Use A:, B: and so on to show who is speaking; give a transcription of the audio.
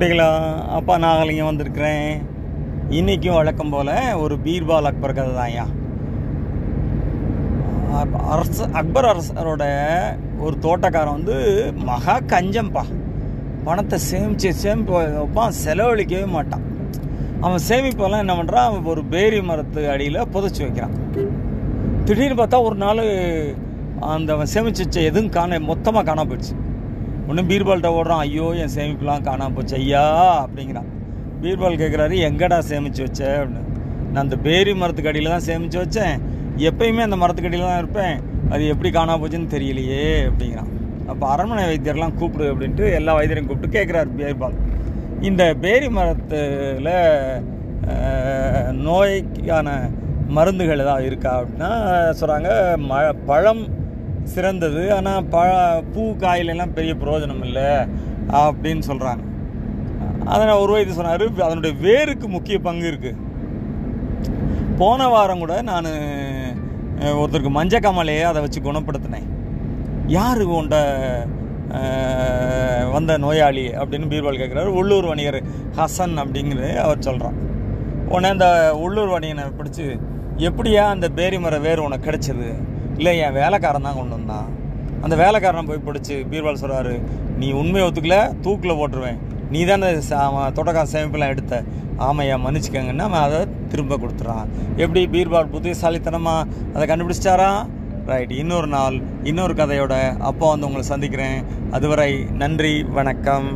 A: குட்டிகளா அப்பா நாகலிங்கம் வந்திருக்கிறேன். இன்றைக்கும் வழக்கம் போல் ஒரு பீர்பால் அக்பர் கதை தான்யா அப்- அரசு அக்பர் அரசரோட ஒரு தோட்டக்காரன் வந்து மகா கஞ்சம்பா. பணத்தை சேமித்து சேமிப்பு வைப்பான் செலவழிக்கவே மாட்டான். அவன் சேமிப்பெல்லாம் என்ன பண்ணுறான் அவன் ஒரு பேரி மரத்து அடியில் புதைச்சி வைக்கிறான். திடீர்னு பார்த்தா ஒரு நாள் அந்த அவன் சேமிச்சு வச்ச எதுவும் காண மொத்தமாக காணாம போயிடுச்சு. ஒன்றும் பீர்பால்கிட்ட ஓடுறான் ஐயோ என் சேமிப்புலாம் காணாம போச்சு ஐயா அப்படிங்கிறான். பீர்பால் கேட்குறாரு எங்கடா சேமித்து வச்ச? அப்படின்னு. நான் அந்த பேரி மரத்துக்கு அடியில் தான் சேமித்து வச்சேன். எப்பயுமே அந்த மரத்துக்கு அடியில் தான் இருப்பேன். அது எப்படி காணாம போச்சுன்னு தெரியலையே அப்படிங்கிறான். அப்போ அரண்மனை வைத்தியர்லாம் கூப்பிடு அப்படின்ட்டு எல்லா வைத்தியரையும் கூப்பிட்டு கேட்குறாரு பீர்பால். இந்த பேரி மரத்தில் நோய்க்கான மருந்துகள் ஏதாவது இருக்கா அப்படின்னா சொல்கிறாங்க ம பழம் சிறந்தது. ஆனால் பழ பூ காயிலெல்லாம் பெரிய பிரயோஜனம் இல்லை அப்படின்னு சொல்கிறாங்க அதனால் ஒரு வயது சொன்னார் அதனுடைய வேருக்கு முக்கிய பங்கு இருக்குது போன வாரம் கூட நான் ஒருத்தருக்கு மஞ்சக்காமலையே அதை வச்சு குணப்படுத்தினேன். யார் உண்ட வந்த நோயாளி அப்படின்னு பீர்பால் கேட்குறாரு உள்ளூர் வணிகர் ஹசன் அப்படிங்கிறது அவர் சொல்கிறான் உடனே அந்த உள்ளூர் வணிகனை பிடிச்சி எப்படியா அந்த பேரி மர வேர் உனக்கு கிடைச்சது? இல்லை என் வேலைக்காரன் தான் கொண்டு வந்தான். அந்த வேலைக்காரனை போய் பிடிச்சி பீர்பால் சொல்கிறாரு நீ உண்மையை ஒத்துக்கல தூக்கில் போட்டுருவேன். நீ தானே தோட்டக்கார சேமிப்பெல்லாம் எடுத்த. ஆமையா மன்னிச்சுக்கங்கன்னா அவன் அதை திரும்ப கொடுத்துறான். எப்படி பீர்பால் புத்திசாலித்தனமாக அதை கண்டுபிடிச்சிட்டாரா? ரைட் இன்னொரு நாள் இன்னொரு கதையோட அப்போ வந்து உங்களை சந்திக்கிறேன். அதுவரை நன்றி வணக்கம்.